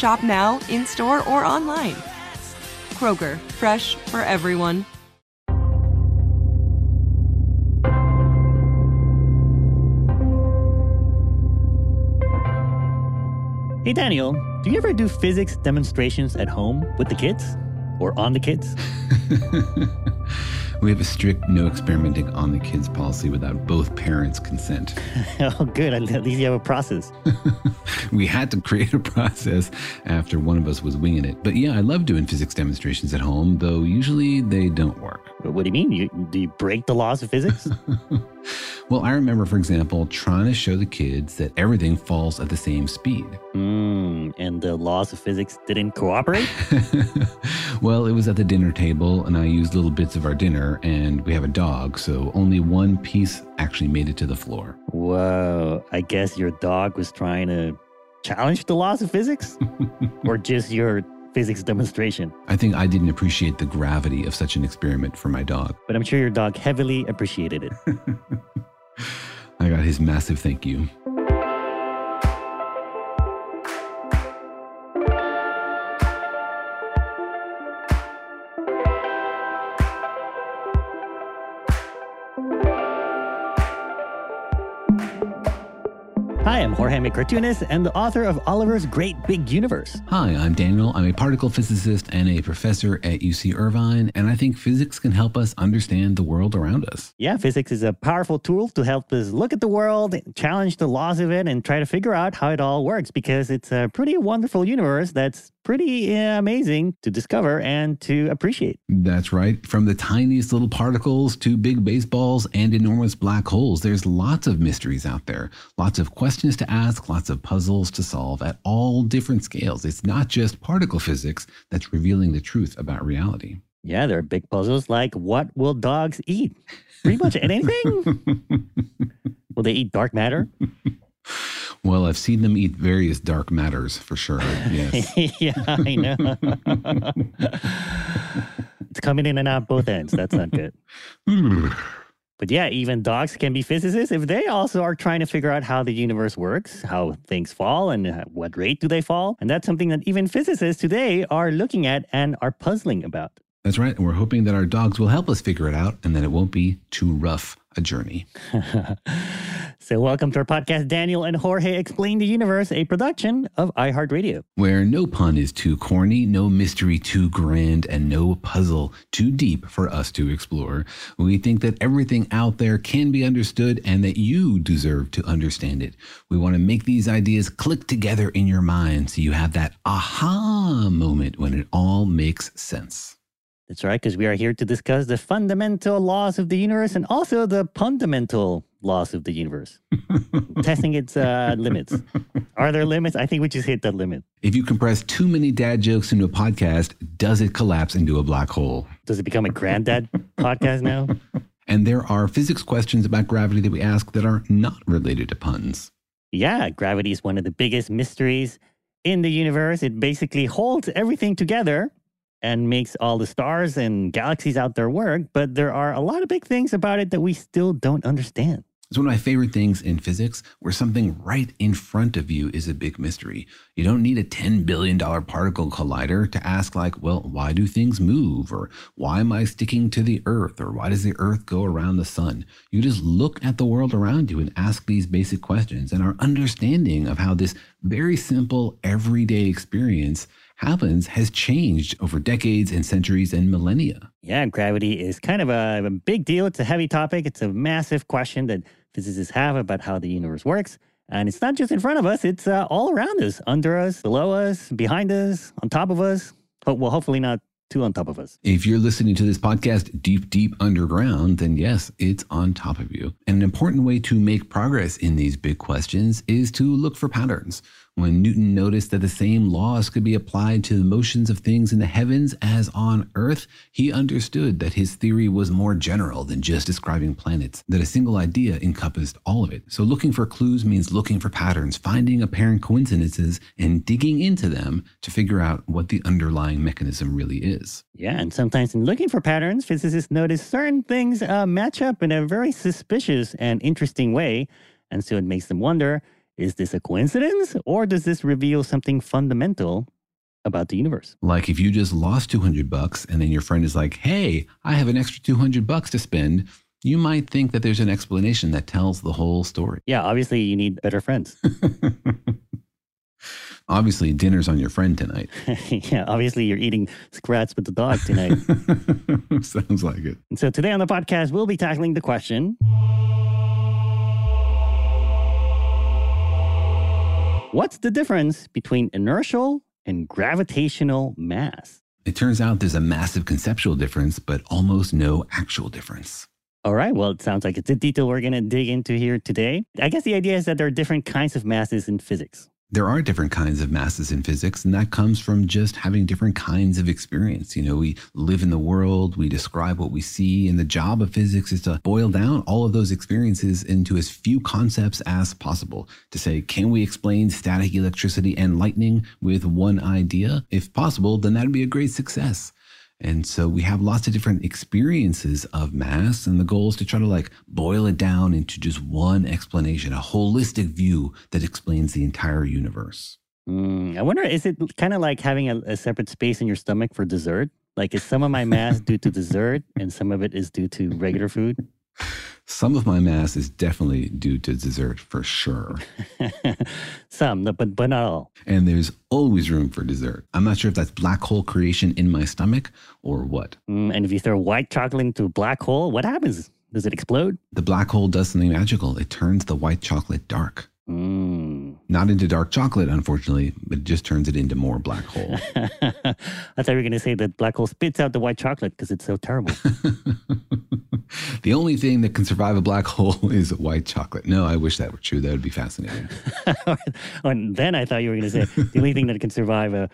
Shop now, in store, or online. Kroger, fresh for everyone. Hey, Daniel, do you ever do physics demonstrations at home with the kids or on the kids? We have a strict no experimenting on the kids policy without both parents' consent. oh, good. At least you have a process. we had to create a process after one of us was winging it. But yeah, I love doing physics demonstrations at home, though usually they don't work. What do you mean? You, do you break the laws of physics? well, I remember, for example, trying to show the kids that everything falls at the same speed. Mm, and the laws of physics didn't cooperate? well, it was at the dinner table, and I used little bits of our dinner, and we have a dog, so only one piece actually made it to the floor. Whoa. I guess your dog was trying to challenge the laws of physics? or just your physics demonstration. I think I didn't appreciate the gravity of such an experiment for my dog. But I'm sure your dog heavily appreciated it. I got his massive thank you. Hi, I'm Jorge Cartoonist and the author of Oliver's Great Big Universe. Hi, I'm Daniel. I'm a particle physicist and a professor at UC Irvine, and I think physics can help us understand the world around us. Yeah, physics is a powerful tool to help us look at the world, challenge the laws of it, and try to figure out how it all works because it's a pretty wonderful universe that's pretty uh, amazing to discover and to appreciate. That's right. From the tiniest little particles to big baseballs and enormous black holes, there's lots of mysteries out there, lots of questions to ask, lots of puzzles to solve at all different scales. It's not just particle physics that's revealing the truth about reality. Yeah, there are big puzzles like what will dogs eat? Pretty much anything. will they eat dark matter? Well, I've seen them eat various dark matters for sure. Yes. yeah, I know. it's coming in and out both ends. That's not good. but yeah, even dogs can be physicists if they also are trying to figure out how the universe works, how things fall, and at what rate do they fall. And that's something that even physicists today are looking at and are puzzling about. That's right. And we're hoping that our dogs will help us figure it out and that it won't be too rough a journey. So, welcome to our podcast, Daniel and Jorge Explain the Universe, a production of iHeartRadio. Where no pun is too corny, no mystery too grand, and no puzzle too deep for us to explore. We think that everything out there can be understood and that you deserve to understand it. We want to make these ideas click together in your mind so you have that aha moment when it all makes sense. That's right, because we are here to discuss the fundamental laws of the universe and also the fundamental laws of the universe, testing its uh, limits. Are there limits? I think we just hit that limit. If you compress too many dad jokes into a podcast, does it collapse into a black hole? Does it become a granddad podcast now? And there are physics questions about gravity that we ask that are not related to puns. Yeah, gravity is one of the biggest mysteries in the universe. It basically holds everything together and makes all the stars and galaxies out there work, but there are a lot of big things about it that we still don't understand. It's one of my favorite things in physics where something right in front of you is a big mystery. You don't need a $10 billion particle collider to ask, like, well, why do things move? Or why am I sticking to the earth? Or why does the earth go around the sun? You just look at the world around you and ask these basic questions. And our understanding of how this very simple, everyday experience happens has changed over decades and centuries and millennia. Yeah, gravity is kind of a, a big deal. It's a heavy topic. It's a massive question that physicists have about how the universe works. And it's not just in front of us, it's uh, all around us, under us, below us, behind us, on top of us. But well, hopefully not too on top of us. If you're listening to this podcast deep, deep underground, then yes, it's on top of you. And an important way to make progress in these big questions is to look for patterns. When Newton noticed that the same laws could be applied to the motions of things in the heavens as on Earth, he understood that his theory was more general than just describing planets, that a single idea encompassed all of it. So looking for clues means looking for patterns, finding apparent coincidences, and digging into them to figure out what the underlying mechanism really is. Yeah, and sometimes in looking for patterns, physicists notice certain things uh, match up in a very suspicious and interesting way. And so it makes them wonder is this a coincidence or does this reveal something fundamental about the universe? Like if you just lost 200 bucks and then your friend is like, "Hey, I have an extra 200 bucks to spend." You might think that there's an explanation that tells the whole story. Yeah, obviously you need better friends. obviously, dinner's on your friend tonight. yeah, obviously you're eating scraps with the dog tonight. Sounds like it. And so today on the podcast, we'll be tackling the question What's the difference between inertial and gravitational mass? It turns out there's a massive conceptual difference, but almost no actual difference. All right. Well, it sounds like it's a detail we're going to dig into here today. I guess the idea is that there are different kinds of masses in physics there are different kinds of masses in physics, and that comes from just having different kinds of experience. You know, we live in the world, we describe what we see, and the job of physics is to boil down all of those experiences into as few concepts as possible. To say, can we explain static electricity and lightning with one idea? If possible, then that'd be a great success. And so we have lots of different experiences of mass, and the goal is to try to like boil it down into just one explanation, a holistic view that explains the entire universe. Mm, I wonder, is it kind of like having a, a, separate space in your stomach for dessert? Like, is some of my mass due to dessert and some of it is due to regular food? Some of my mass is definitely due to dessert for sure. Some, but, but not all. And there's always room for dessert. I'm not sure if that's black hole creation in my stomach or what. Mm, and if you throw white chocolate into a black hole, what happens? Does it explode? The black hole does something magical. It turns the white chocolate dark. Mm. Not into dark chocolate, unfortunately, but it just turns it into more black hole. I thought you were going to say that black hole spits out the white chocolate because it's so terrible. the only thing that can survive a black hole is white chocolate. No, I wish that were true. That would be fascinating. and then I thought you were going to say the only thing that can survive a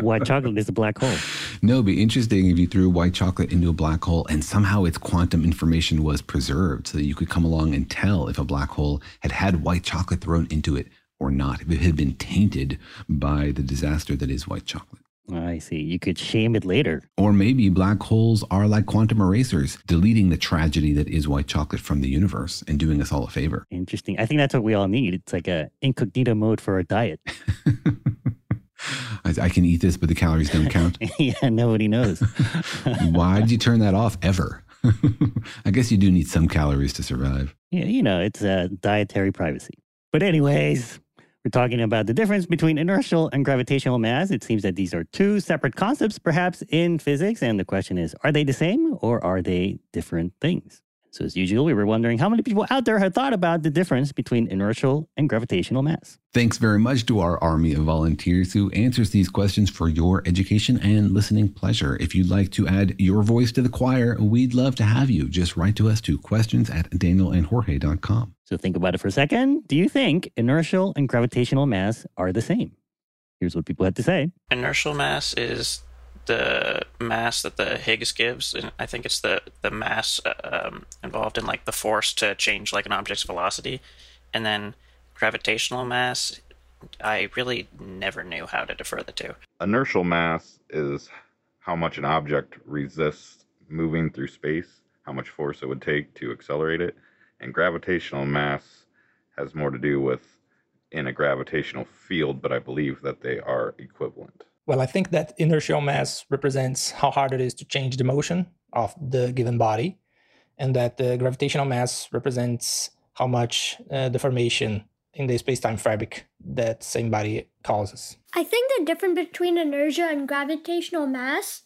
white chocolate is a black hole. No, it'd be interesting if you threw white chocolate into a black hole and somehow its quantum information was preserved so that you could come along and tell if a black hole had had white chocolate thrown into it or not, if it had been tainted by the disaster that is white chocolate. I see. You could shame it later. Or maybe black holes are like quantum erasers, deleting the tragedy that is white chocolate from the universe and doing us all a favor. Interesting. I think that's what we all need. It's like a incognito mode for our diet. I, I, can eat this, but the calories don't count. yeah, nobody knows. Why did you turn that off ever? I guess you do need some calories to survive. Yeah, you know, it's uh, dietary privacy. But, anyways, we're talking about the difference between inertial and gravitational mass. It seems that these are two separate concepts, perhaps, in physics. And the question is are they the same or are they different things? So, as usual, we were wondering how many people out there had thought about the difference between inertial and gravitational mass. Thanks very much to our army of volunteers who answers these questions for your education and listening pleasure. If you'd like to add your voice to the choir, we'd love to have you. Just write to us to questions at danielandjorge.com. So, think about it for a second. Do you think inertial and gravitational mass are the same? Here's what people had to say. Inertial mass is the mass that the Higgs gives, and I think it's the the mass uh, um, involved in like the force to change like an object's velocity, and then gravitational mass. I really never knew how to defer the two. Inertial mass is how much an object resists moving through space, how much force it would take to accelerate it, and gravitational mass has more to do with in a gravitational field, but I believe that they are equivalent. Well, I think that inertial mass represents how hard it is to change the motion of the given body, and that the gravitational mass represents how much uh, deformation in the space-time fabric that same body causes. I think the difference between inertia and gravitational mass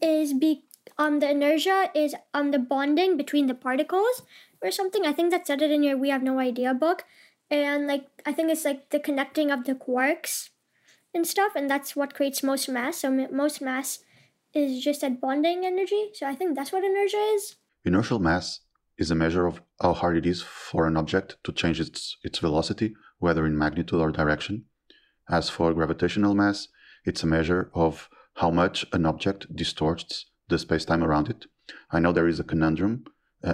is be um the inertia is um the bonding between the particles or something. I think that said it in your We Have No Idea book. And like I think it's like the connecting of the quarks and stuff, and that's what creates most mass. So most mass is just at bonding energy. So I think that's what inertia is. Inertial mass is a measure of how hard it is for an object to change its its velocity, whether in magnitude or direction. As for gravitational mass, it's a measure of how much an object distorts the space-time around it. I know there is a conundrum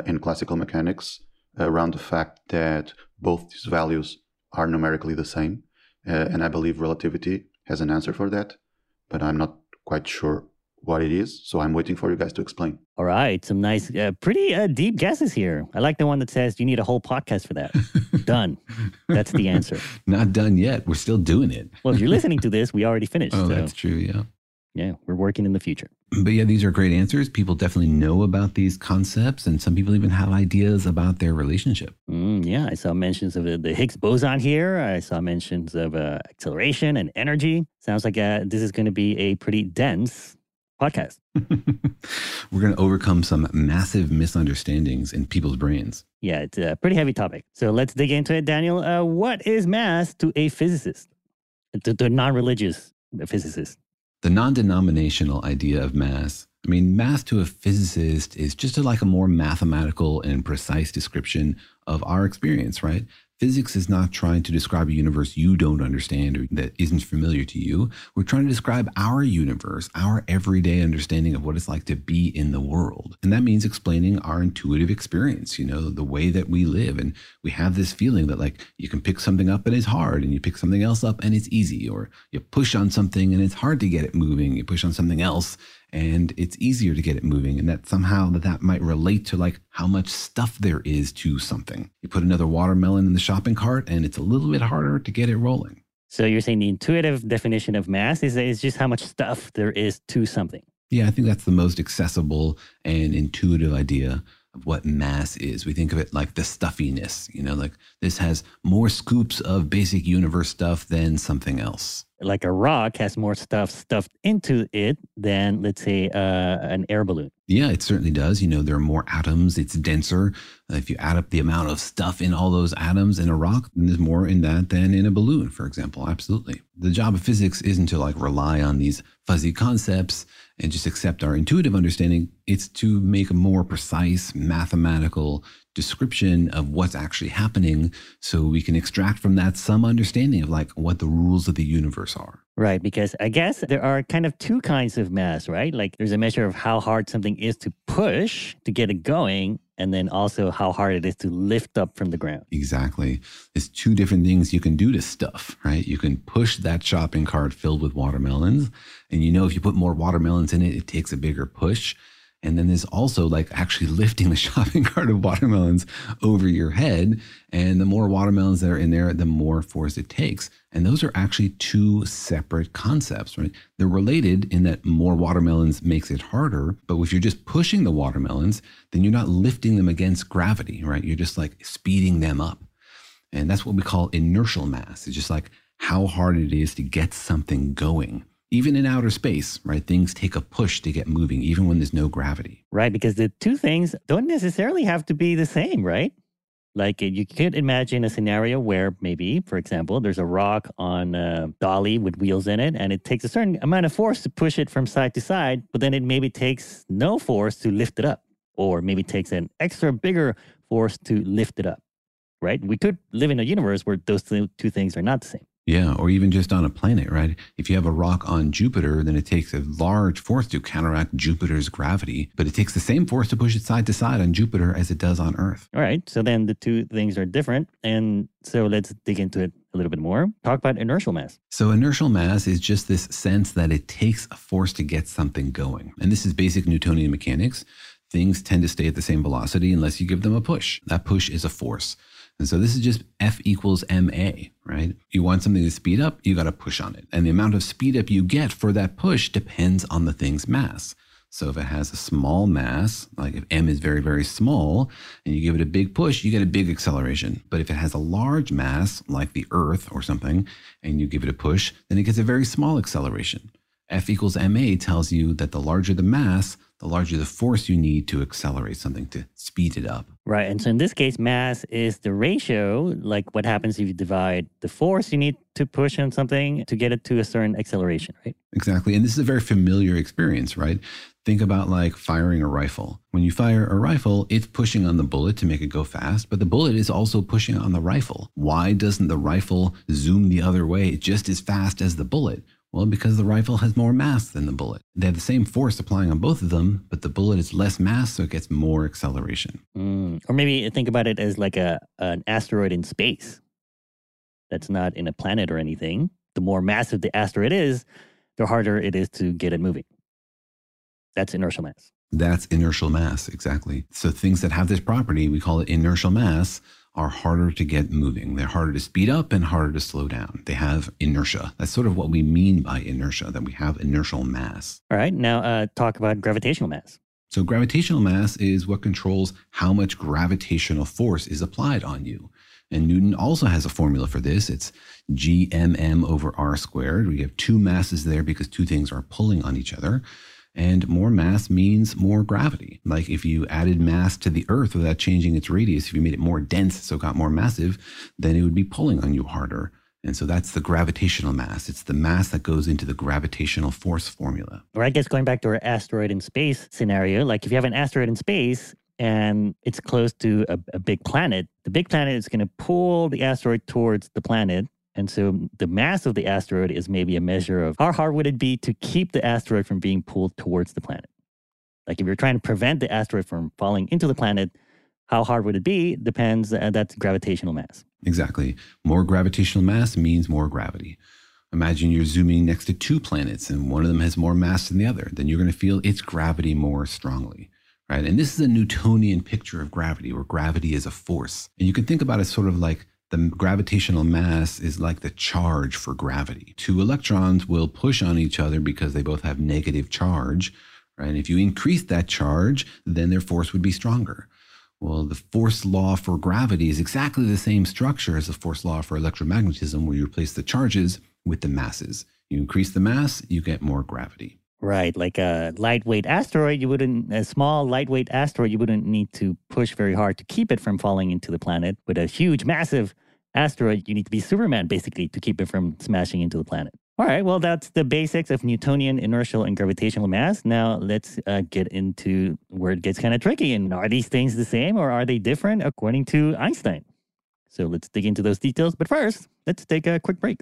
in classical mechanics around the fact that both these values are numerically the same, uh, and I believe relativity has an answer for that, but I'm not quite sure what it is. So I'm waiting for you guys to explain. All right. Some nice, uh, pretty uh, deep guesses here. I like the one that says you need a whole podcast for that. done. That's the answer. Not done yet. We're still doing it. well, if you're listening to this, we already finished. Oh, so. that's true. Yeah. Yeah, we're working in the future. But yeah, these are great answers. People definitely know about these concepts, and some people even have ideas about their relationship. Mm, yeah, I saw mentions of the, Higgs boson here. I saw mentions of uh, acceleration and energy. Sounds like uh, this is going to be a pretty dense podcast. We're going to overcome some massive misunderstandings in people's brains. Yeah, it's a pretty heavy topic. So let's dig into it, Daniel. Uh, what is mass to a physicist, to the non religious physicist? The non denominational idea of mass. I mean, mass to a physicist is just a, like a more mathematical and precise description of our experience, right? Physics is not trying to describe a universe you don't understand or that isn't familiar to you. We're trying to describe our universe, our everyday understanding of what it's like to be in the world. And that means explaining our intuitive experience, you know, the way that we live. And we have this feeling that like you can pick something up and it's hard, and you pick something else up and it's easy, or you push on something and it's hard to get it moving. You push on something else and it's easier to get it moving and that somehow that that might relate to like how much stuff there is to something. You put another watermelon in the shopping cart and it's a little bit harder to get it rolling. So you're saying the intuitive definition of mass is, is just how much stuff there is to something? Yeah i think that's the most accessible and intuitive idea of what mass is. We think of it like the stuffiness, you know, like this has more scoops of basic universe stuff than something else. Like a rock has more stuff stuffed into it than, let's say, uh, an air balloon. Yeah, it certainly does. You know, there are more atoms, it's denser. If you add up the amount of stuff in all those atoms in a rock, then there's more in that than in a balloon, for example. Absolutely. The job of physics isn't to like rely on these fuzzy concepts and just accept our intuitive understanding. It's to make a more precise mathematical description of what's actually happening so we can extract from that some understanding of like what the rules of the universe are. Right, because I guess there are kind of two kinds of mass, right? Like there's a measure of how hard something is to push to get it going, and then also how hard it is to lift up from the ground. Exactly. There's two different things you can do to stuff, right? You can push that shopping cart filled with watermelons, and you know if you put more watermelons in it, it takes a bigger push. And then there's also like actually lifting the shopping cart of watermelons over your head. And the more watermelons that are in there, the more force it takes. And those are actually two separate concepts, right? They're related in that more watermelons makes it harder. But if you're just pushing the watermelons, then you're not lifting them against gravity, right? You're just like speeding them up. And that's what we call inertial mass. It's just like how hard it is to get something going even in outer space, right? Things take a push to get moving, even when there's no gravity. Right. Because the two things don't necessarily have to be the same, right? Like uh, you could imagine a scenario where maybe, for example, there's a rock on a dolly with wheels in it, and it takes a certain amount of force to push it from side to side, but then it maybe takes no force to lift it up, or maybe takes an extra bigger force to lift it up, right? We could live in a universe where those two things are not the same. Yeah, or even just on a planet, right? If you have a rock on Jupiter, then it takes a large force to counteract Jupiter's gravity, but it takes the same force to push it side to side on Jupiter as it does on Earth. All right, so then the two things are different. And so let's dig into it a little bit more. Talk about inertial mass. So, inertial mass is just this sense that it takes a force to get something going. And this is basic Newtonian mechanics. Things tend to stay at the same velocity unless you give them a push. That push is a force. And so this is just F equals MA, right? You want something to speed up, you got to push on it. And the amount of speed up you get for that push depends on the thing's mass. So if it has a small mass, like if m is very, very small, and you give it a big push, you get a big acceleration. But if it has a large mass, like the Earth or something, and you give it a push, then it gets a very small acceleration. F equals ma tells you that the larger the mass, the larger the force you need to accelerate something to speed it up. Right. And so in this case, mass is the ratio, like what happens if you divide the force you need to push on something to get it to a certain acceleration, right? Exactly. And this is a very familiar experience, right? Think about like firing a rifle. When you fire a rifle, it's pushing on the bullet to make it go fast, but the bullet is also pushing on the rifle. Why doesn't the rifle zoom the other way just as fast as the bullet? Well, because the rifle has more mass than the bullet. They have the same force applying on both of them, but the bullet is less mass, so it gets more acceleration. Mm. Or maybe think about it as like a an asteroid in space that's not in a planet or anything. The more massive the asteroid is, the harder it is to get it moving. That's inertial mass. That's inertial mass, exactly. So things that have this property, we call it inertial mass are harder to get moving. They're harder to speed up and harder to slow down. They have inertia. That's sort of what we mean by inertia, that we have inertial mass. All right, now uh, talk about gravitational mass. So, gravitational mass is what controls how much gravitational force is applied on you. And Newton also has a formula for this. It's gmm over r squared. We have two masses there because two things are pulling on each other. And more mass means more gravity. Like if you added mass to the Earth without changing its radius, if you made it more dense, so it got more massive, then it would be pulling on you harder. And so that's the gravitational mass. It's the mass that goes into the gravitational force formula. Or I guess going back to our asteroid in space scenario, like if you have an asteroid in space and it's close to a, a big planet, the big planet is going to pull the asteroid towards the planet and so the mass of the asteroid is maybe a measure of how hard would it be to keep the asteroid from being pulled towards the planet. Like if you're trying to prevent the asteroid from falling into the planet, how hard would it be? Depends. Uh, that's gravitational mass. Exactly. More gravitational mass means more gravity. Imagine you're zooming next to two planets and one of them has more mass than the other. Then you're going to feel its gravity more strongly. Right. And this is a Newtonian picture of gravity where gravity is a force. And you can think about it sort of like the gravitational mass is like the charge for gravity. Two electrons will push on each other because they both have negative charge, right? And if you increase that charge, then their force would be stronger. Well, the force law for gravity is exactly the same structure as the force law for electromagnetism, where you replace the charges with the masses. You increase the mass, you get more gravity. Right, like a lightweight asteroid, you wouldn't a small lightweight asteroid, you wouldn't need to push very hard to keep it from falling into the planet. With a huge, massive asteroid, you need to be Superman basically to keep it from smashing into the planet. All right, well, that's the basics of Newtonian inertial and gravitational mass. Now let's uh, get into where it gets kind of tricky. And are these things the same or are they different according to Einstein? So let's dig into those details. But first, let's take a quick break.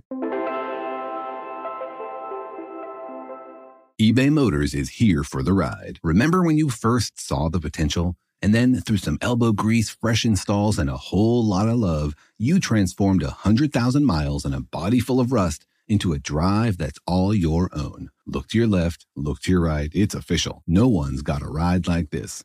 eBay Motors is here for the ride. Remember when you first saw the potential? And then through some elbow grease, fresh installs, and a whole lot of love, you transformed a 100,000 miles and a body full of rust into a drive that's all your own. Look to your left, look to your right. It's official. No one's got a ride like this.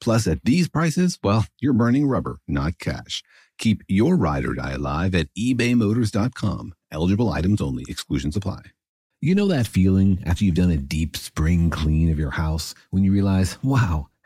Plus, at these prices, well, you're burning rubber, not cash. Keep your ride or die alive at ebaymotors.com. Eligible items only, exclusions apply. You know that feeling after you've done a deep spring clean of your house when you realize, wow,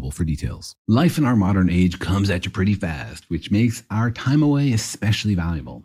for details. Life in our modern age comes at you pretty fast, which makes our time away especially valuable.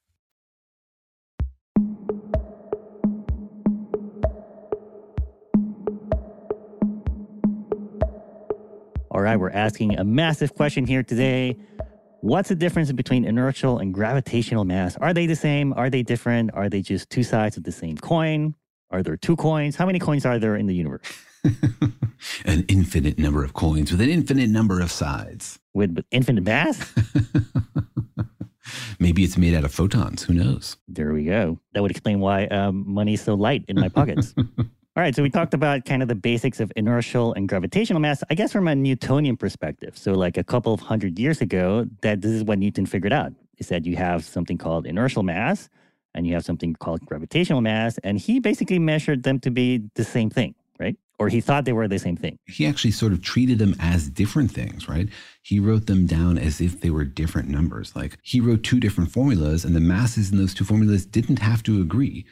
All right, we're asking a massive question here today. What's the difference between inertial and gravitational mass? Are they the same? Are they different? Are they just two sides of the same coin? Are there two coins? How many coins are there in the universe? an infinite number of coins with an infinite number of sides. With, with infinite mass? Maybe it's made out of photons. Who knows? There we go. That would explain why um, money is so light in my pockets. All right, so we talked about kind of the basics of inertial and gravitational mass, I guess from a Newtonian perspective. So, like a couple of hundred years ago, that this is what Newton figured out. He said you have something called inertial mass and you have something called gravitational mass, and he basically measured them to be the same thing, right? Or he thought they were the same thing. He actually sort of treated them as different things, right? He wrote them down as if they were different numbers. Like he wrote two different formulas, and the masses in those two formulas didn't have to agree.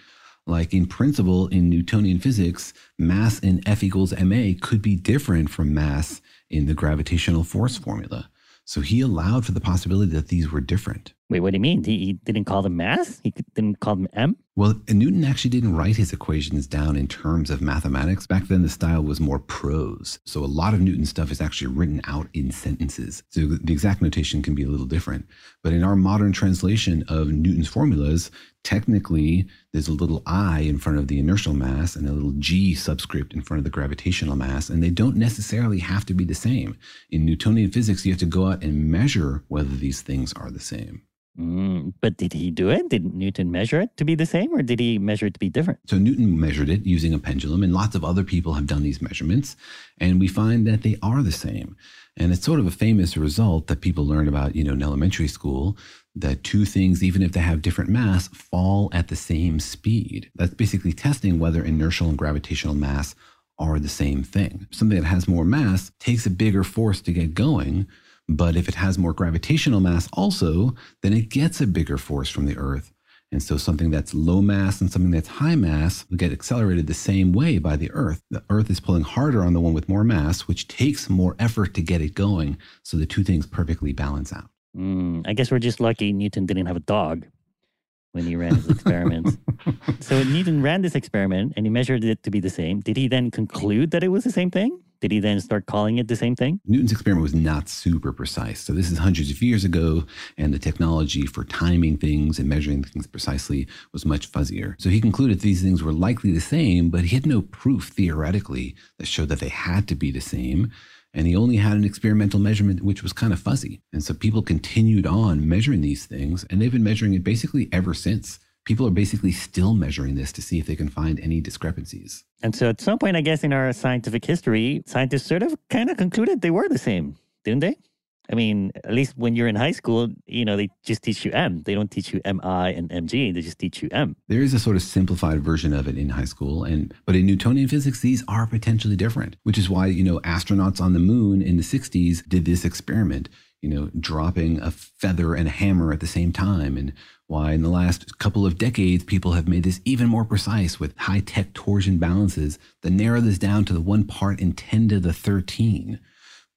Like in principle, in Newtonian physics, mass in F equals ma could be different from mass in the gravitational force formula. So he allowed for the possibility that these were different. Wait, what do you mean? He, he didn't call them mass? He didn't call them M? Well, Newton actually didn't write his equations down in terms of mathematics. Back then, the style was more prose. So a lot of Newton's stuff is actually written out in sentences. So the exact notation can be a little different. But in our modern translation of Newton's formulas, technically there's a little i in front of the inertial mass and a little g subscript in front of the gravitational mass, and they don't necessarily have to be the same. In Newtonian physics, you have to go out and measure whether these things are the same. Mm, but did he do it? Did Newton measure it to be the same, or did he measure it to be different? So Newton measured it using a pendulum, and lots of other people have done these measurements, and we find that they are the same. And it's sort of a famous result that people learn about, you know, in elementary school, that two things, even if they have different mass, fall at the same speed. That's basically testing whether inertial and gravitational mass are the same thing. Something that has more mass takes a bigger force to get going but if it has more gravitational mass also, then it gets a bigger force from the Earth. And so something that's low mass and something that's high mass will get accelerated the same way by the Earth. The Earth is pulling harder on the one with more mass, which takes more effort to get it going. So the two things perfectly balance out. Mm, I guess we're just lucky Newton didn't have a dog when he ran his experiments. so Newton ran this experiment and he measured it to be the same. Did he then conclude that it was the same thing? Did he then start calling it the same thing? Newton's experiment was not super precise. So this is hundreds of years ago, and the technology for timing things and measuring things precisely was much fuzzier. So he concluded these things were likely the same, but he had no proof theoretically that showed that they had to be the same. And he only had an experimental measurement which was kind of fuzzy. And so people continued on measuring these things, and they've been measuring it basically ever since people are basically still measuring this to see if they can find any discrepancies. And so at some point, I guess, in our scientific history, scientists sort of kind of concluded they were the same, didn't they? I mean, at least when you're in high school, you know, they just teach you M. They don't teach you MI and MG. They just teach you M. There is a sort of simplified version of it in high school. And but in Newtonian physics, these are potentially different, which is why, you know, astronauts on the moon in the 60s did this experiment, you know, dropping a feather and a hammer at the same time. And why in the last couple of decades, people have made this even more precise with high tech torsion balances that narrow this down to the one part in 10 to the 13.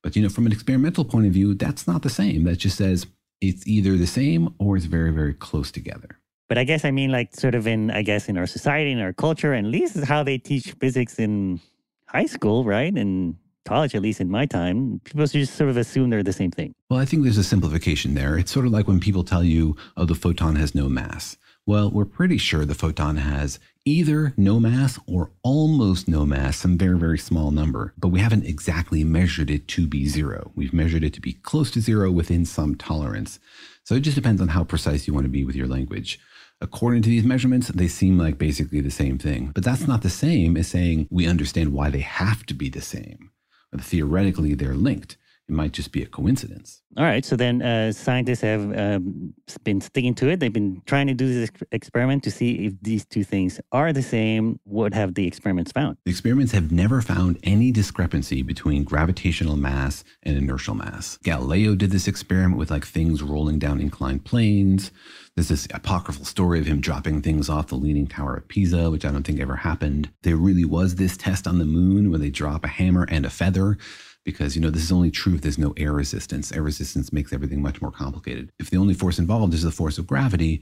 But, you know, from an experimental point of view, that's not the same. That just says it's either the same or it's very, very close together. But I guess I mean, like, sort of in, I guess, in our society, in our culture, and at least is how they teach physics in high school, right? And college, at least in my time, people just sort of assume they're the same thing. Well, I think there's a simplification there. It's sort of like when people tell you, oh, the photon has no mass. Well, we're pretty sure the photon has either no mass or almost no mass, some very, very small number, but we haven't exactly measured it to be zero. We've measured it to be close to zero within some tolerance. So it just depends on how precise you want to be with your language. According to these measurements, they seem like basically the same thing, but that's not the same as saying we understand why they have to be the same theoretically they're linked. It might just be a coincidence. All right. So then uh, scientists have um, been sticking to it. They've been trying to do this experiment to see if these two things are the same. What have the experiments found? The experiments have never found any discrepancy between gravitational mass and inertial mass. Galileo did this experiment with like things rolling down inclined planes. There's this apocryphal story of him dropping things off the Leaning Tower of Pisa, which I don't think ever happened. There really was this test on the moon where they drop a hammer and a feather because you know this is only true if there's no air resistance. Air resistance makes everything much more complicated. If the only force involved is the force of gravity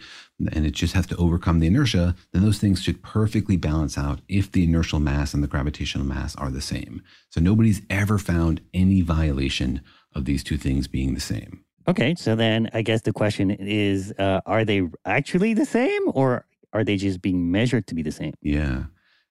and it just has to overcome the inertia, then those things should perfectly balance out if the inertial mass and the gravitational mass are the same. So nobody's ever found any violation of these two things being the same. Okay, so then I guess the question is uh, are they actually the same or are they just being measured to be the same? Yeah.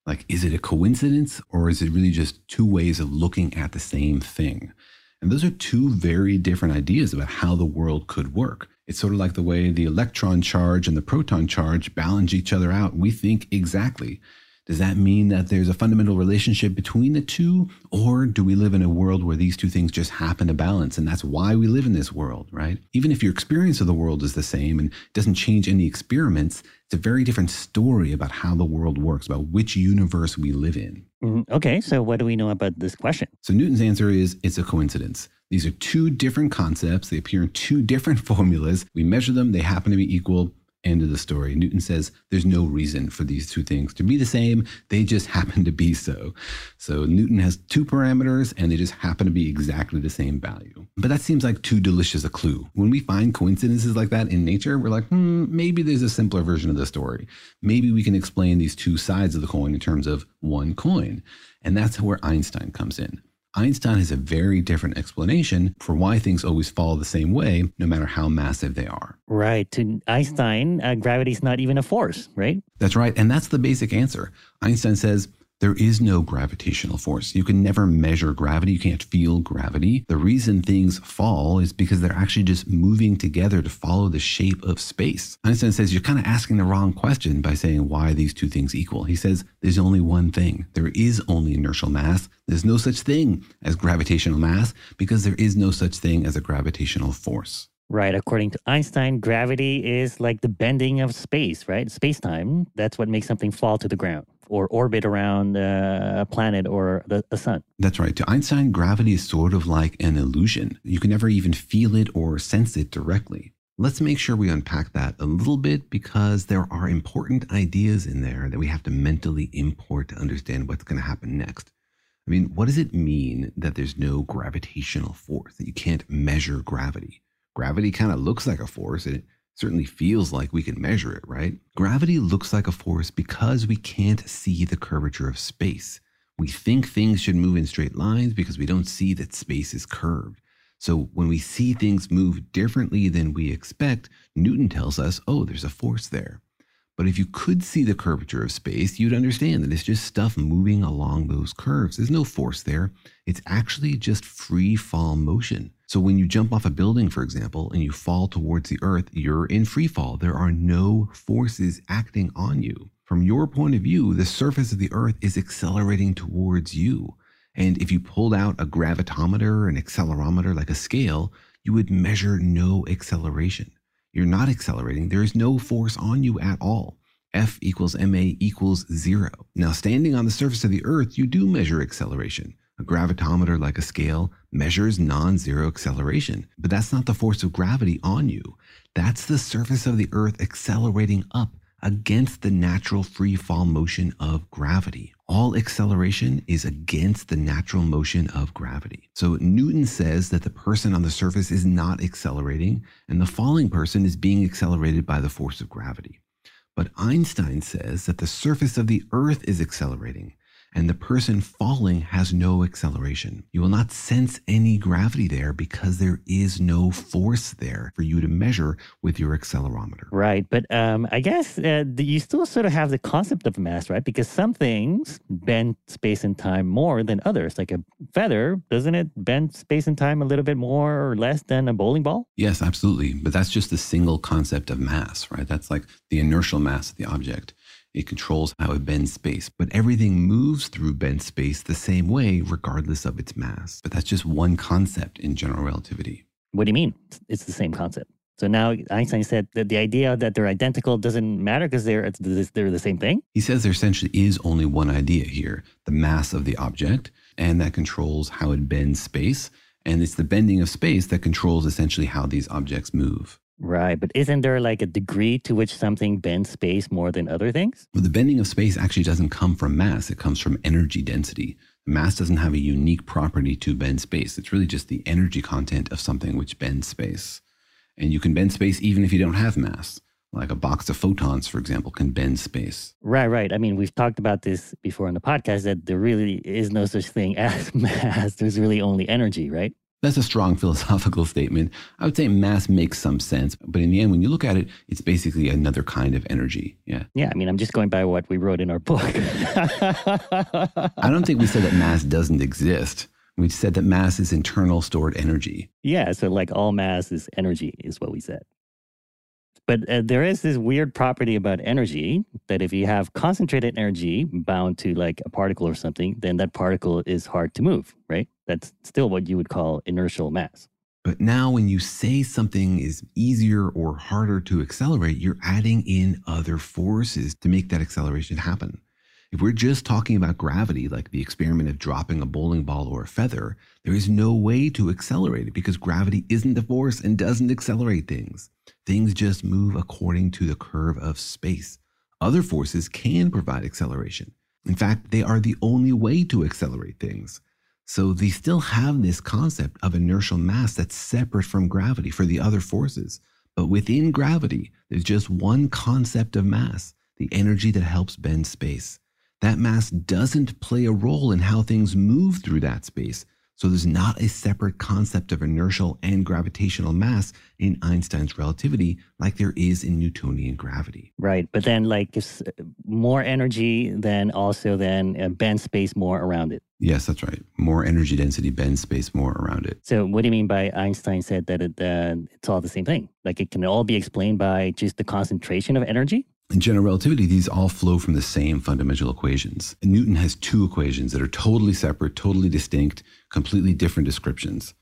Like, is it a coincidence or is it really just two ways of looking at the same thing? And those are two very different ideas about how the world could work. It's sort of like the way the electron charge and the proton charge balance each other out. We think exactly. Does that mean that there's a fundamental relationship between the two? Or do we live in a world where these two things just happen to balance? And that's why we live in this world, right? Even if your experience of the world is the same and doesn't change any experiments, it's a very different story about how the world works, about which universe we live in. Mm-hmm. Okay, so what do we know about this question? So Newton's answer is it's a coincidence. These are two different concepts. They appear in two different formulas. We measure them, they happen to be equal End of the story. Newton says there's no reason for these two things to be the same. They just happen to be so. So Newton has two parameters and they just happen to be exactly the same value. But that seems like too delicious a clue. When we find coincidences like that in nature, we're like, hmm, maybe there's a simpler version of the story. Maybe we can explain these two sides of the coin in terms of one coin. And that's where Einstein comes in. Einstein has a very different explanation for why things always fall the same way, no matter how massive they are. Right. To Einstein, uh, gravity is not even a force, right? That's right. And that's the basic answer. Einstein says there is no gravitational force. You can never measure gravity. You can't feel gravity. The reason things fall is because they're actually just moving together to follow the shape of space. Einstein says you're kind of asking the wrong question by saying why these two things equal. He says there's only one thing. There is only inertial mass. There's no such thing as gravitational mass because there is no such thing as a gravitational force. Right. According to Einstein, gravity is like the bending of space, right? Space time. That's what makes something fall to the ground or orbit around uh, a planet or the, the sun. That's right. To Einstein, gravity is sort of like an illusion. You can never even feel it or sense it directly. Let's make sure we unpack that a little bit because there are important ideas in there that we have to mentally import to understand what's going to happen next. I mean, what does it mean that there's no gravitational force, that you can't measure gravity? Gravity kind of looks like a force and it certainly feels like we can measure it, right? Gravity looks like a force because we can't see the curvature of space. We think things should move in straight lines because we don't see that space is curved. So when we see things move differently than we expect, Newton tells us, oh, there's a force there. But if you could see the curvature of space, you'd understand that it's just stuff moving along those curves. There's no force there. It's actually just free fall motion. So when you jump off a building, for example, and you fall towards the earth, you're in free fall. There are no forces acting on you. From your point of view, the surface of the earth is accelerating towards you. And if you pulled out a gravitometer, an accelerometer, like a scale, you would measure no acceleration. You're not accelerating. There is no force on you at all. F equals ma equals zero. Now, standing on the surface of the earth, you do measure acceleration. A gravitometer, like a scale, measures non zero acceleration, but that's not the force of gravity on you. That's the surface of the Earth accelerating up against the natural free fall motion of gravity. All acceleration is against the natural motion of gravity. So Newton says that the person on the surface is not accelerating, and the falling person is being accelerated by the force of gravity. But Einstein says that the surface of the Earth is accelerating, and the person falling has no acceleration. You will not sense any gravity there because there is no force there for you to measure with your accelerometer. Right. But um, I guess uh, you still sort of have the concept of mass, right? Because some things bend space and time more than others. Like a feather, doesn't it bend space and time a little bit more or less than a bowling ball? Yes, absolutely. But that's just the single concept of mass, right? That's like the inertial mass of the object. It controls how it bends space, but everything moves through bent space the same way, regardless of its mass. But that's just one concept in general relativity. What do you mean? It's the same concept. So now Einstein said that the idea that they're identical doesn't matter because they're they're the same thing. He says there essentially is only one idea here: the mass of the object, and that controls how it bends space. And it's the bending of space that controls essentially how these objects move. Right, but isn't there like a degree to which something bends space more than other things? Well, the bending of space actually doesn't come from mass, it comes from energy density. Mass doesn't have a unique property to bend space. It's really just the energy content of something which bends space. And you can bend space even if you don't have mass. Like a box of photons, for example, can bend space. Right, right. I mean, we've talked about this before on the podcast that there really is no such thing as mass. There's really only energy, right? That's a strong philosophical statement. I would say mass makes some sense, but in the end, when you look at it, it's basically another kind of energy. Yeah. Yeah. I mean, I'm just going by what we wrote in our book. I don't think we said that mass doesn't exist. We said that mass is internal stored energy. Yeah. So, like, all mass is energy, is what we said. But uh, there is this weird property about energy that if you have concentrated energy bound to like a particle or something, then that particle is hard to move, right? That's still what you would call inertial mass. But now, when you say something is easier or harder to accelerate, you're adding in other forces to make that acceleration happen. If we're just talking about gravity, like the experiment of dropping a bowling ball or a feather, there is no way to accelerate it because gravity isn't a force and doesn't accelerate things. Things just move according to the curve of space. Other forces can provide acceleration. In fact, they are the only way to accelerate things. So they still have this concept of inertial mass that's separate from gravity for the other forces. But within gravity, there's just one concept of mass the energy that helps bend space. That mass doesn't play a role in how things move through that space. So there's not a separate concept of inertial and gravitational mass in Einstein's relativity like there is in Newtonian gravity. Right. But then, like, it's more energy, then also then uh, bend space more around it. Yes, that's right. More energy density bends space more around it. So, what do you mean by Einstein said that it, uh, it's all the same thing? Like, it can all be explained by just the concentration of energy? In general relativity, these all flow from the same fundamental equations. And Newton has two equations that are totally separate, totally distinct, completely different descriptions.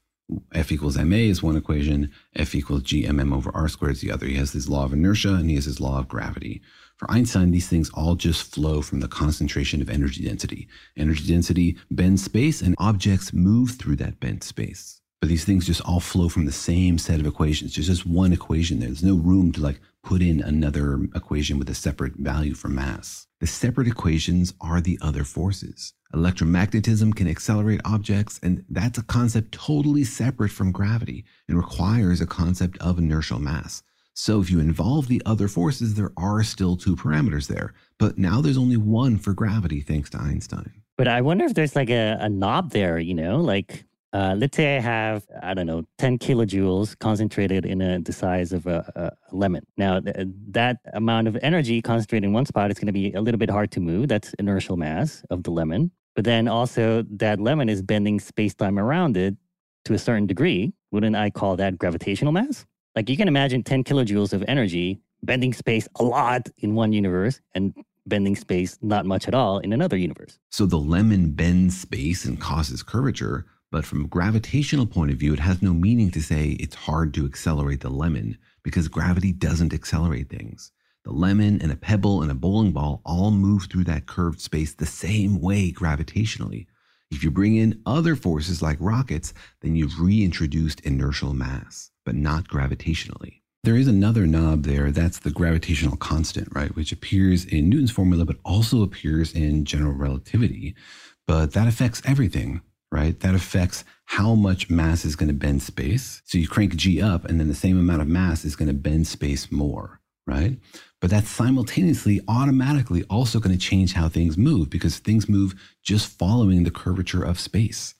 F equals ma is one equation, F equals gmm over r squared is the other. He has his law of inertia and he has his law of gravity. For Einstein, these things all just flow from the concentration of energy density. Energy density bends space and objects move through that bent space. But these things just all flow from the same set of equations. There's just one equation there. There's no room to like put in another equation with a separate value for mass. The separate equations are the other forces. Electromagnetism can accelerate objects, and that's a concept totally separate from gravity and requires a concept of inertial mass. So if you involve the other forces, there are still two parameters there. But now there's only one for gravity, thanks to Einstein. But I wonder if there's like a, a knob there, you know, like uh, let's say I have, I don't know, 10 kilojoules concentrated in a, the size of a, a lemon. Now, th- that amount of energy concentrated in one spot is going to be a little bit hard to move. That's inertial mass of the lemon. But then also, that lemon is bending space time around it to a certain degree. Wouldn't I call that gravitational mass? Like you can imagine 10 kilojoules of energy bending space a lot in one universe and bending space not much at all in another universe. So the lemon bends space and causes curvature but from a gravitational point of view, it has no meaning to say it's hard to accelerate the lemon because gravity doesn't accelerate things. The lemon and a pebble and a bowling ball all move through that curved space the same way gravitationally. If you bring in other forces like rockets, then you've reintroduced inertial mass, but not gravitationally. There is another knob there, that's the gravitational constant, right, which appears in Newton's formula, but also appears in general relativity. But that affects everything right? That affects how much mass is going to bend space. So you crank G up, and then the same amount of mass is going to bend space more, right? But that's simultaneously automatically also going to change how things move because things move just following the curvature of space.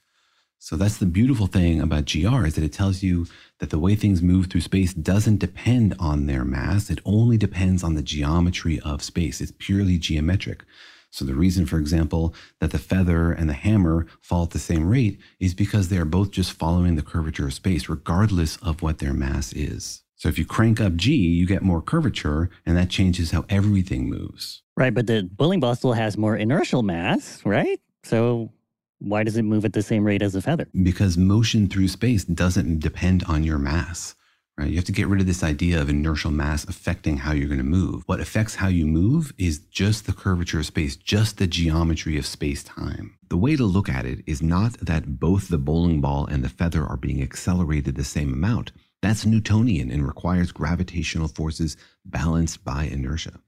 So that's the beautiful thing about GR is that it tells you that the way things move through space doesn't depend on their mass. It only depends on the geometry of space. It's purely geometric. So the reason, for example, that the feather and the hammer fall at the same rate is because they are both just following the curvature of space, regardless of what their mass is. So if you crank up G, you get more curvature, and that changes how everything moves. Right, but the bowling ball still has more inertial mass, right? So why does it move at the same rate as a feather? Because motion through space doesn't depend on your mass right? You have to get rid of this idea of inertial mass affecting how you're going to move. What affects how you move is just the curvature of space, just the geometry of space time. The way to look at it is not that both the bowling ball and the feather are being accelerated the same amount. That's Newtonian and requires gravitational forces balanced by inertia.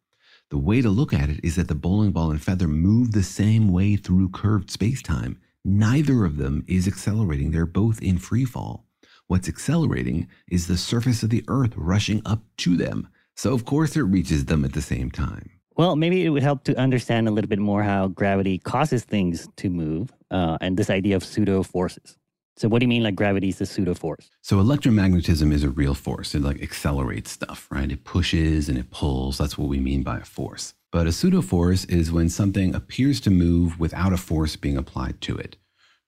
The way to look at it is that the bowling ball and feather move the same way through curved space time. Neither of them is accelerating, they're both in free fall. What's accelerating is the surface of the Earth rushing up to them. So, of course, it reaches them at the same time. Well, maybe it would help to understand a little bit more how gravity causes things to move uh, and this idea of pseudo forces. So, what do you mean like gravity is a pseudo force? So, electromagnetism is a real force. It like accelerates stuff, right? It pushes and it pulls. That's what we mean by a force. But a pseudo force is when something appears to move without a force being applied to it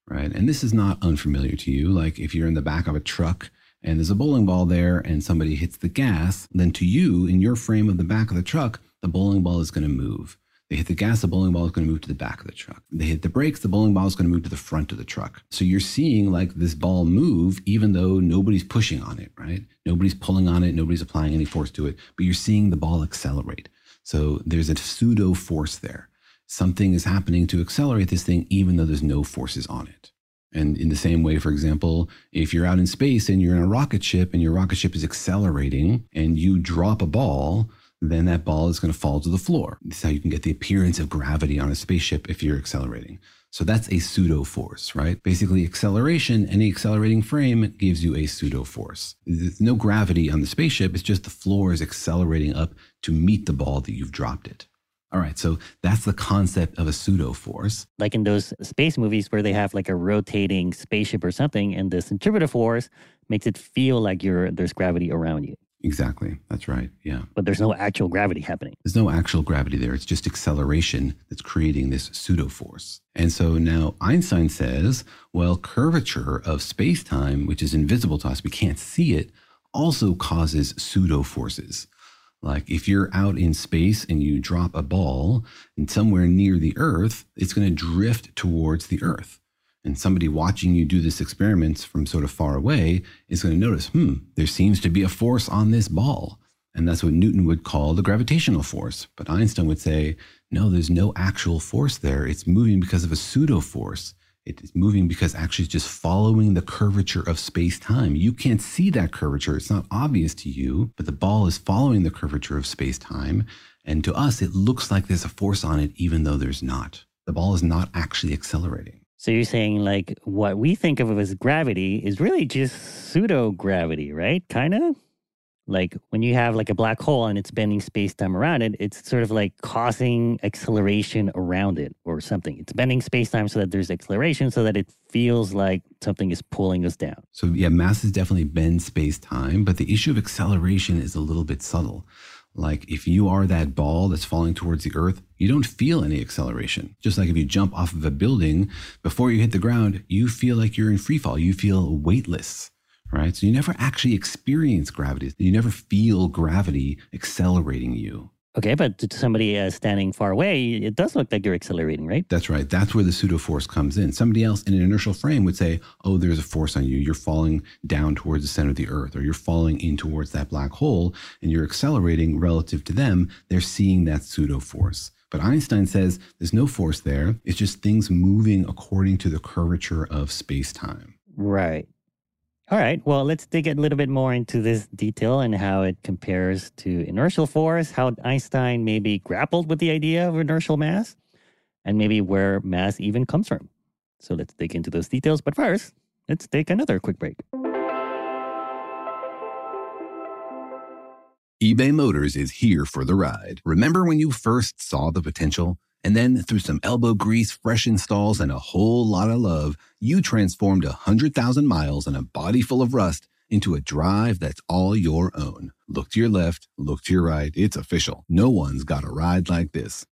right? And this is not unfamiliar to you. Like if you're in the back of a truck and there's a bowling ball there and somebody hits the gas, then to you, in your frame of the back of the truck, the bowling ball is going to move. They hit the gas, the bowling ball is going to move to the back of the truck. They hit the brakes, the bowling ball is going to move to the front of the truck. So you're seeing like this ball move, even though nobody's pushing on it, right? Nobody's pulling on it, nobody's applying any force to it, but you're seeing the ball accelerate. So there's a pseudo force there something is happening to accelerate this thing, even though there's no forces on it. And in the same way, for example, if you're out in space and you're in a rocket ship and your rocket ship is accelerating and you drop a ball, then that ball is going to fall to the floor. This is how you can get the appearance of gravity on a spaceship if you're accelerating. So that's a pseudo force, right? Basically, acceleration, any accelerating frame gives you a pseudo force. There's no gravity on the spaceship, it's just the floor is accelerating up to meet the ball that you've dropped it. All right, so that's the concept of a pseudo force. Like in those space movies where they have like a rotating spaceship or something, and the centrifugal force makes it feel like you're there's gravity around you. Exactly. That's right. Yeah. But there's no actual gravity happening. There's no actual gravity there. It's just acceleration that's creating this pseudo force. And so now Einstein says, well, curvature of space time, which is invisible to us, we can't see it, also causes pseudo forces. Like if you're out in space and you drop a ball and somewhere near the Earth, it's going to drift towards the Earth. And somebody watching you do this experiment from sort of far away is going to notice, hmm, there seems to be a force on this ball. And that's what Newton would call the gravitational force. But Einstein would say, no, there's no actual force there. It's moving because of a pseudo force. It is moving because actually it's just following the curvature of space time. You can't see that curvature. It's not obvious to you, but the ball is following the curvature of space time. And to us, it looks like there's a force on it, even though there's not. The ball is not actually accelerating. So you're saying like what we think of as gravity is really just pseudo gravity, right? Kind of like when you have like a black hole and it's bending space time around it, it's sort of like causing acceleration around it or something. It's bending space time so that there's acceleration so that it feels like something is pulling us down. So yeah, mass masses definitely bend space time, but the issue of acceleration is a little bit subtle. Like if you are that ball that's falling towards the earth, you don't feel any acceleration. Just like if you jump off of a building, before you hit the ground, you feel like you're in free fall. You feel weightless, right? So you never actually experience gravity. You never feel gravity accelerating you. Okay, but to somebody uh, standing far away, it does look like you're accelerating, right? That's right. That's where the pseudo force comes in. Somebody else in an inertial frame would say, oh, there's a force on you. You're falling down towards the center of the earth, or you're falling in towards that black hole, and you're accelerating relative to them. They're seeing that pseudo force. But Einstein says there's no force there. It's just things moving according to the curvature of space time. Right. All right. Well, let's dig a little bit more into this detail and how it compares to inertial force, how Einstein maybe grappled with the idea of inertial mass, and maybe where mass even comes from. So let's dig into those details. But first, let's take another quick break. eBay Motors is here for the ride. Remember when you first saw the potential? And then through some elbow grease, fresh installs, and a whole lot of love, you transformed a 100,000 miles and a body full of rust into a drive that's all your own. Look to your left, look to your right. It's official. No one's got a ride like this.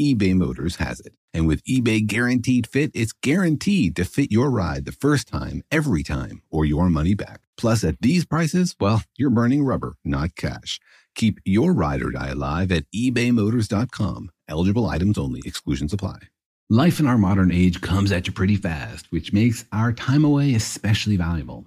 eBay Motors has it. And with eBay Guaranteed Fit, it's guaranteed to fit your ride the first time, every time, or your money back. Plus, at these prices, well, you're burning rubber, not cash. Keep your ride or die alive at ebaymotors.com. Eligible items only, exclusions apply. Life in our modern age comes at you pretty fast, which makes our time away especially valuable.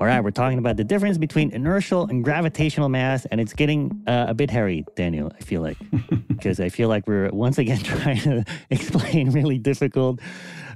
All right, we're talking about the difference between inertial and gravitational mass, and it's getting uh, a bit hairy, Daniel, I feel like. Because I feel like we're once again trying to explain really difficult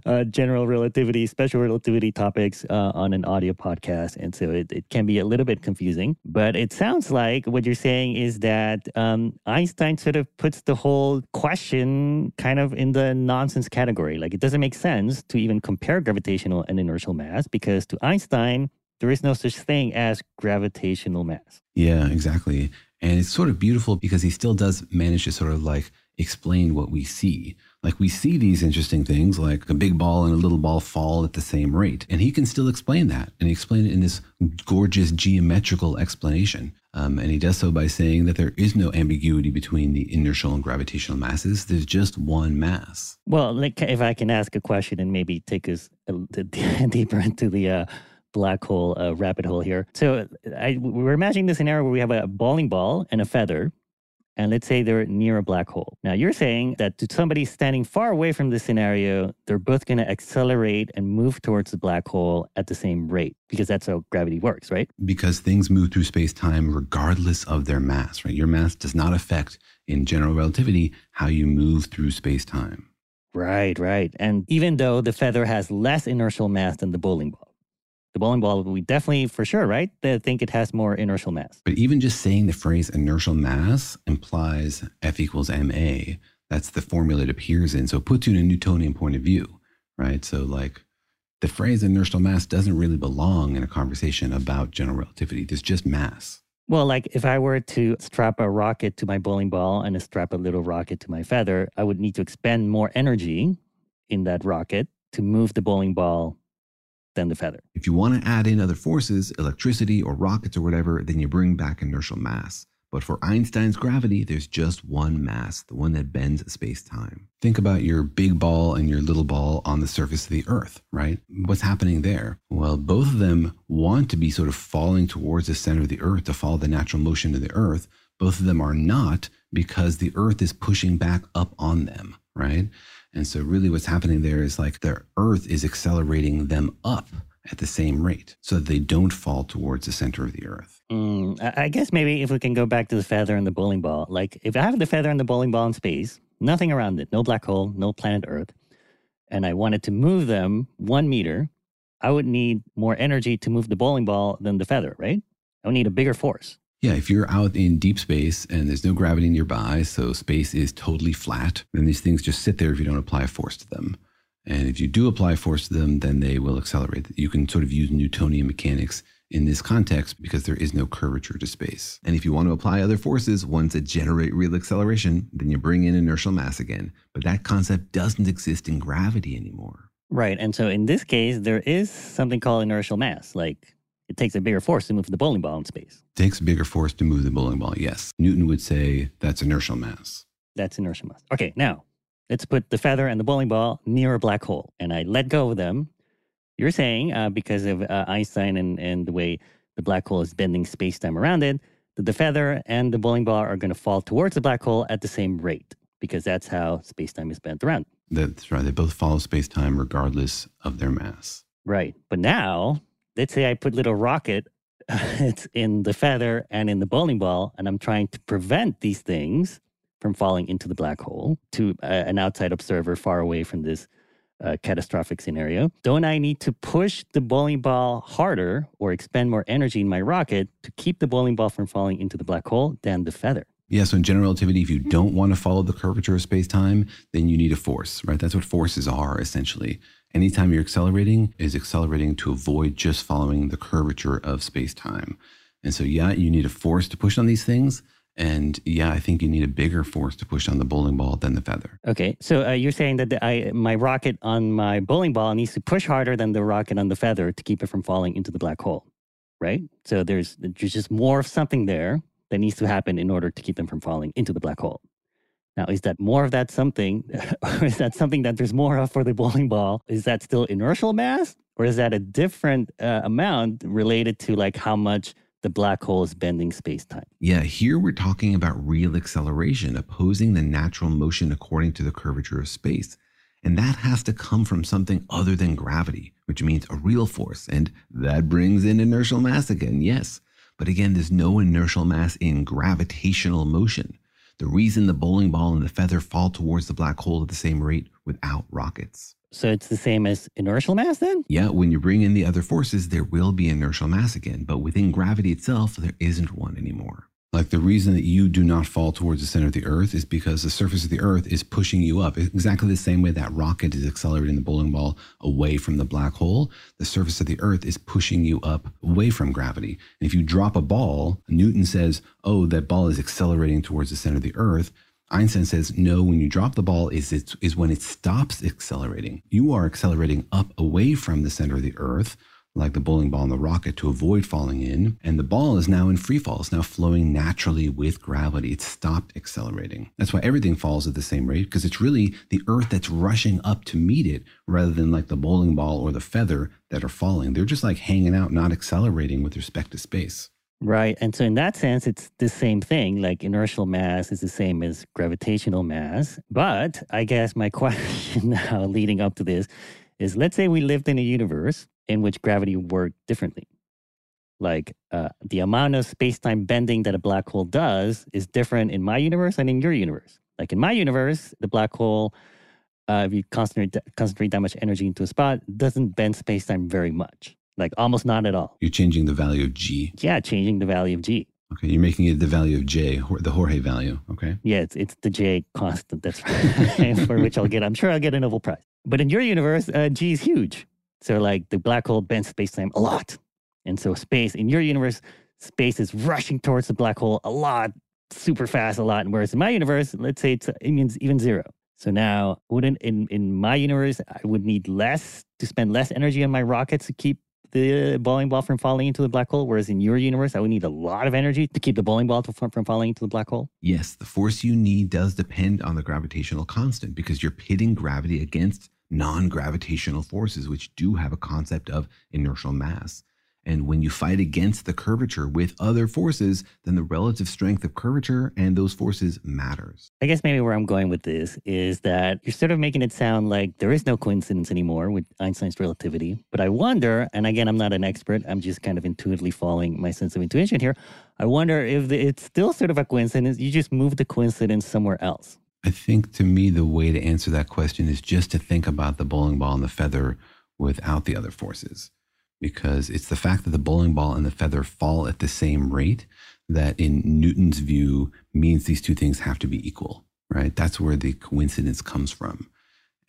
uh, general relativity, special relativity topics uh, on an audio podcast. And so it, it can be a little bit confusing. But it sounds like what you're saying is that um, Einstein sort of puts the whole question kind of in the nonsense category. Like it doesn't make sense to even compare gravitational and inertial mass because to Einstein, there is no such thing as gravitational mass. Yeah, exactly. And it's sort of beautiful because he still does manage to sort of like explain what we see. Like we see these interesting things like a big ball and a little ball fall at the same rate. And he can still explain that. And he explained it in this gorgeous geometrical explanation. Um, and he does so by saying that there is no ambiguity between the inertial and gravitational masses. There's just one mass. Well, like if I can ask a question and maybe take us a, deeper into the uh, black hole uh, rabbit hole here. So I, we're imagining this scenario where we have a bowling ball and a feather, and let's say they're near a black hole. Now you're saying that to somebody standing far away from this scenario, they're both going to accelerate and move towards the black hole at the same rate because that's how gravity works, right? Because things move through space time regardless of their mass, right? Your mass does not affect in general relativity how you move through space time. Right, right. And even though the feather has less inertial mass than the bowling ball, the bowling ball, we definitely, for sure, right? They think it has more inertial mass. But even just saying the phrase inertial mass implies F equals ma. That's the formula it appears in. So it puts you in a Newtonian point of view, right? So, like, the phrase inertial mass doesn't really belong in a conversation about general relativity. There's just mass. Well, like if I were to strap a rocket to my bowling ball and strap a little rocket to my feather, I would need to expend more energy in that rocket to move the bowling ball than the feather. If you want to add in other forces, electricity or rockets or whatever, then you bring back inertial mass. But for Einstein's gravity, there's just one mass, the one that bends space time. Think about your big ball and your little ball on the surface of the Earth, right? What's happening there? Well, both of them want to be sort of falling towards the center of the Earth to follow the natural motion of the Earth. Both of them are not because the Earth is pushing back up on them, right? And so, really, what's happening there is like the Earth is accelerating them up at the same rate so that they don't fall towards the center of the Earth. Mm, I guess maybe if we can go back to the feather and the bowling ball, like if I have the feather and the bowling ball in space, nothing around it, no black hole, no planet Earth, and I wanted to move them one meter, I would need more energy to move the bowling ball than the feather, right? I would need a bigger force. Yeah, if you're out in deep space and there's no gravity nearby, so space is totally flat, then these things just sit there if you don't apply a force to them. And if you do apply force to them, then they will accelerate. You can sort of use Newtonian mechanics in this context because there is no curvature to space. And if you want to apply other forces, ones that generate real acceleration, then you bring in inertial mass again. But that concept doesn't exist in gravity anymore. Right. And so in this case, there is something called inertial mass. Like it takes a bigger force to move the bowling ball in space. Takes a bigger force to move the bowling ball, yes. Newton would say that's inertial mass. That's inertial mass. Okay, now let's put the feather and the bowling ball near a black hole and I let go of them. you're saying uh, because of uh, Einstein and, and the way the black hole is bending space time around it, that the feather and the bowling ball are going to fall towards the black hole at the same rate because that's how space time is bent around. That's right. They both follow space time regardless of their mass. Right. But now, let's say I put little rocket it's in the feather and in the bowling ball, and I'm trying to prevent these things from falling into the black hole to uh, an outside observer far away from this uh, catastrophic scenario. Don't I need to push the bowling ball harder or expend more energy in my rocket to keep the bowling ball from falling into the black hole than the feather? Yeah, so in general relativity, if you don't want to follow the curvature of space time, then you need a force, right? That's what forces are essentially. Anytime you're accelerating, is accelerating to avoid just following the curvature of space time. And so, yeah, you need a force to push on these things. And yeah, I think you need a bigger force to push on the bowling ball than the feather. Okay, so uh, you're saying that the, I, my rocket on my bowling ball needs to push harder than the rocket on the feather to keep it from falling into the black hole, right? So there's there's just more of something there that needs to happen in order to keep them from falling into the black hole. Now, is that more of that something, or is that something that there's more of for the bowling ball? Is that still inertial mass, or is that a different uh, amount related to like how much the black hole is bending space time? Yeah, here we're talking about real acceleration, opposing the natural motion according to the curvature of space. And that has to come from something other than gravity, which means a real force. And that brings in inertial mass again, yes. But again, there's no inertial mass in gravitational motion the reason the bowling ball and the feather fall towards the black hole at the same rate without rockets. So it's the same as inertial mass then? Yeah, when you bring in the other forces, there will be inertial mass again, but within gravity itself, there isn't one anymore. Like the reason that you do not fall towards the center of the earth is because the surface of the earth is pushing you up. Exactly the same way that rocket is accelerating the bowling ball away from the black hole, the surface of the earth is pushing you up away from gravity. And if you drop a ball, Newton says, oh, that ball is accelerating towards the center of the earth. Einstein says, no, when you drop the ball is, it, is when it stops accelerating. You are accelerating up away from the center of the earth like the bowling ball and the rocket to avoid falling in. And the ball is now in free fall. It's now flowing naturally with gravity. It's stopped accelerating. That's why everything falls at the same rate because it's really the earth that's rushing up to meet it rather than like the bowling ball or the feather that are falling. They're just like hanging out, not accelerating with respect to space. Right. And so, in that sense, it's the same thing. Like inertial mass is the same as gravitational mass. But I guess my question now leading up to this is let's say we lived in a universe in which gravity worked differently. Like uh, the amount of space time bending that a black hole does is different in my universe and in your universe. Like in my universe, the black hole, uh, if you concentrate, concentrate that much energy into a spot, doesn't bend space time very much. Like almost not at all. You're changing the value of G. Yeah, changing the value of G. Okay, you're making it the value of J, the Jorge value. Okay. Yeah, it's, it's the J constant. That's right. For which I'll get, I'm sure I'll get a Nobel Prize. But in your universe, uh, G is huge. So like the black hole bends space time a lot. And so space in your universe, space is rushing towards the black hole a lot, super fast a lot. And whereas in my universe, let's say it's uh, it means even zero. So now wouldn't in, in my universe, I would need less to spend less energy on my rockets to keep the bowling ball from falling into the black hole, whereas in your universe, I would need a lot of energy to keep the bowling ball from, from falling into the black hole? Yes, the force you need does depend on the gravitational constant because you're pitting gravity against non gravitational forces, which do have a concept of inertial mass. And when you fight against the curvature with other forces, then the relative strength of curvature and those forces matters. I guess maybe where I'm going with this is that you're sort of making it sound like there is no coincidence anymore with Einstein's relativity. But I wonder, and again, I'm not an expert, I'm just kind of intuitively following my sense of intuition here. I wonder if it's still sort of a coincidence. You just move the coincidence somewhere else. I think to me, the way to answer that question is just to think about the bowling ball and the feather without the other forces. Because it's the fact that the bowling ball and the feather fall at the same rate that, in Newton's view, means these two things have to be equal, right? That's where the coincidence comes from.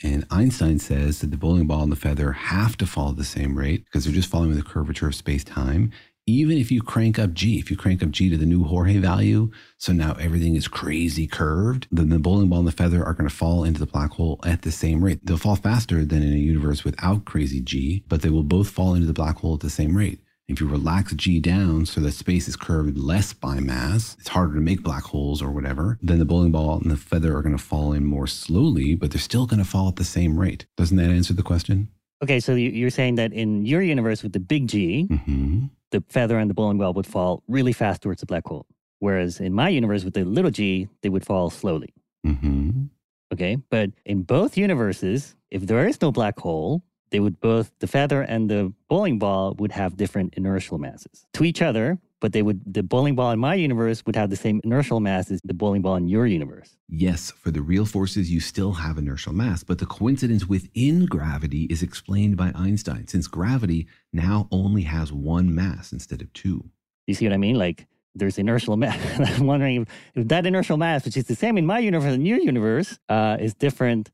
And Einstein says that the bowling ball and the feather have to fall at the same rate because they're just following the curvature of space time even if you crank up G, if you crank up G to the new Jorge value, so now everything is crazy curved, then the bowling ball and the feather are going to fall into the black hole at the same rate. They'll fall faster than in a universe without crazy G, but they will both fall into the black hole at the same rate. If you relax G down so that space is curved less by mass, it's harder to make black holes or whatever, then the bowling ball and the feather are going to fall in more slowly, but they're still going to fall at the same rate. Doesn't that answer the question? Okay, so you- you're saying that in your universe with the big G, hmm the feather and the bowling ball would fall really fast towards the black hole. Whereas in my universe with the little g, they would fall slowly. hmm Okay. But in both universes, if there is no black hole, they would both, the feather and the bowling ball would have different inertial masses to each other, but they would, the bowling ball in my universe would have the same inertial mass as the bowling ball in your universe. Yes, for the real forces, you still have inertial mass, but the coincidence within gravity is explained by Einstein, since gravity now only has one mass instead of two. You see what I mean? Like there's inertial mass. I'm wondering if, if that inertial mass, which is the same in my universe and your universe, uh, is different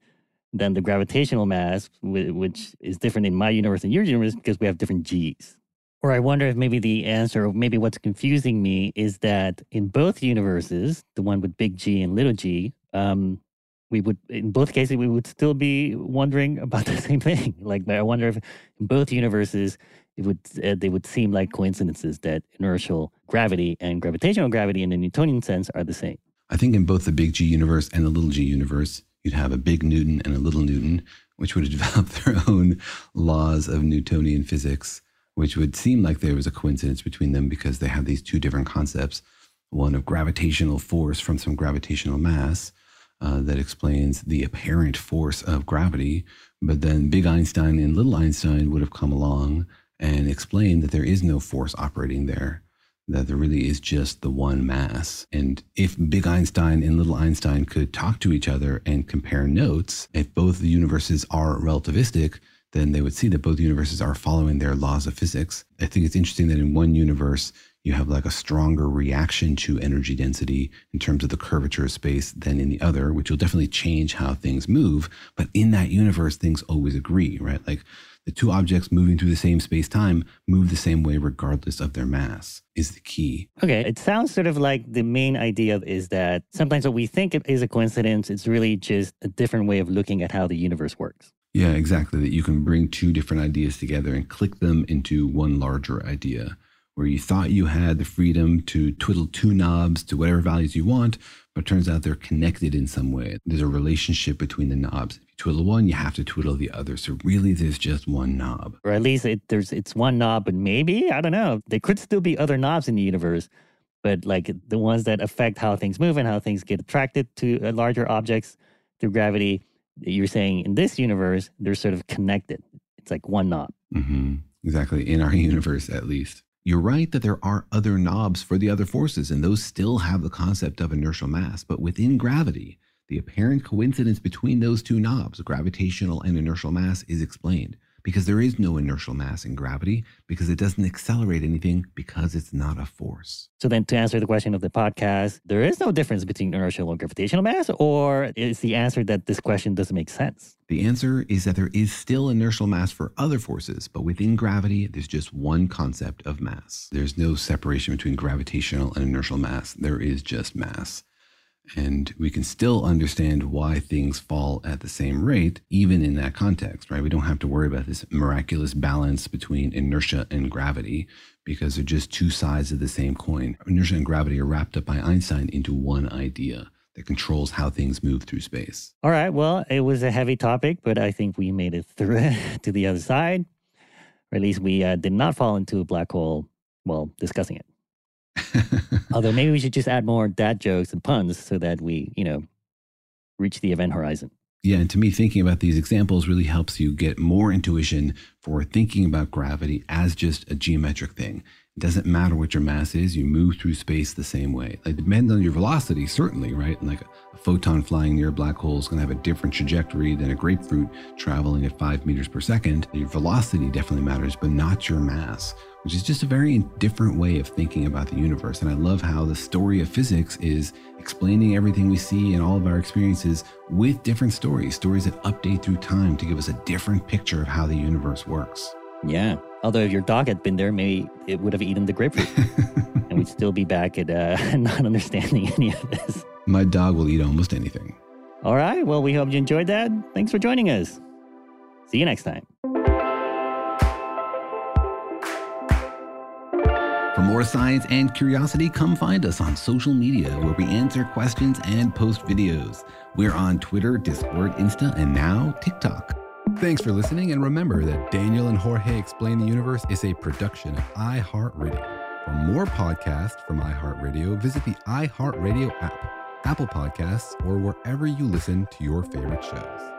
than the gravitational mass, which is different in my universe and your universe because we have different g's. Or I wonder if maybe the answer, or maybe what's confusing me, is that in both universes, the one with big G and little g, um, we would, in both cases, we would still be wondering about the same thing. Like, I wonder if in both universes, it would uh, they would seem like coincidences that inertial gravity and gravitational gravity in the Newtonian sense are the same. I think in both the big G universe and the little g universe, you'd have a big Newton and a little Newton, which would develop their own laws of Newtonian physics, which would seem like there was a coincidence between them because they have these two different concepts one of gravitational force from some gravitational mass uh, that explains the apparent force of gravity. But then big Einstein and little Einstein would have come along and explained that there is no force operating there that there really is just the one mass. And if Big Einstein and Little Einstein could talk to each other and compare notes, if both the universes are relativistic, then they would see that both universes are following their laws of physics. I think it's interesting that in one universe, you have like a stronger reaction to energy density in terms of the curvature of space than in the other, which will definitely change how things move. But in that universe, things always agree, right? Like the two objects moving through the same space time move the same way regardless of their mass, is the key. Okay, it sounds sort of like the main idea is that sometimes what we think is a coincidence, it's really just a different way of looking at how the universe works. Yeah, exactly. That you can bring two different ideas together and click them into one larger idea. Where you thought you had the freedom to twiddle two knobs to whatever values you want, but turns out they're connected in some way. There's a relationship between the knobs. If you twiddle one, you have to twiddle the other. So really, there's just one knob. Or at least it, there's it's one knob, but maybe I don't know. There could still be other knobs in the universe, but like the ones that affect how things move and how things get attracted to uh, larger objects through gravity. You're saying in this universe they're sort of connected. It's like one knob. hmm Exactly. In our universe, at least. You're right that there are other knobs for the other forces, and those still have the concept of inertial mass. But within gravity, the apparent coincidence between those two knobs, gravitational and inertial mass, is explained because there is no inertial mass in gravity because it doesn't accelerate anything because it's not a force. So then, to answer the question of the podcast, there is no difference between inertial and gravitational mass, or is the answer that this question doesn't make sense? The answer is that there is still inertial mass for other forces, but within gravity, there's just one concept of mass. There's no separation between gravitational and inertial mass. There is just mass. And we can still understand why things fall at the same rate, even in that context, right? We don't have to worry about this miraculous balance between inertia and gravity because they're just two sides of the same coin. Inertia and gravity are wrapped up by Einstein into one idea that controls how things move through space. All right. Well, it was a heavy topic, but I think we made it through to the other side. Or at least we uh, did not fall into a black hole while discussing it. Although maybe we should just add more dad jokes and puns so that we, you know, reach the event horizon. Yeah, and to me, thinking about these examples really helps you get more intuition for thinking about gravity as just a geometric thing. It doesn't matter what your mass is, you move through space the same way. It depends on your velocity, certainly, right? Like a, a photon flying near a black hole is going to have a different trajectory than a grapefruit traveling at five meters per second. Your velocity definitely matters, but not your mass, which is just a very different way of thinking about the universe. And I love how the story of physics is explaining everything we see and all of our experiences with different stories, stories that update through time to give us a different picture of how the universe works. Yeah. Although if your dog had been there, maybe it would have eaten the grapefruit and we'd still be back at uh, not understanding any of this. My dog will eat almost anything. All right. Well, we hope you enjoyed that. Thanks for joining us. See you next time. For more science and curiosity, come find us on social media where we answer questions and post videos. We're on Twitter, Discord, Insta, and now TikTok. Thanks for listening, and remember that Daniel and Jorge Explain the Universe is a production of iHeartRadio. For more podcasts from iHeartRadio, visit the iHeartRadio app, Apple Podcasts, or wherever you listen to your favorite shows.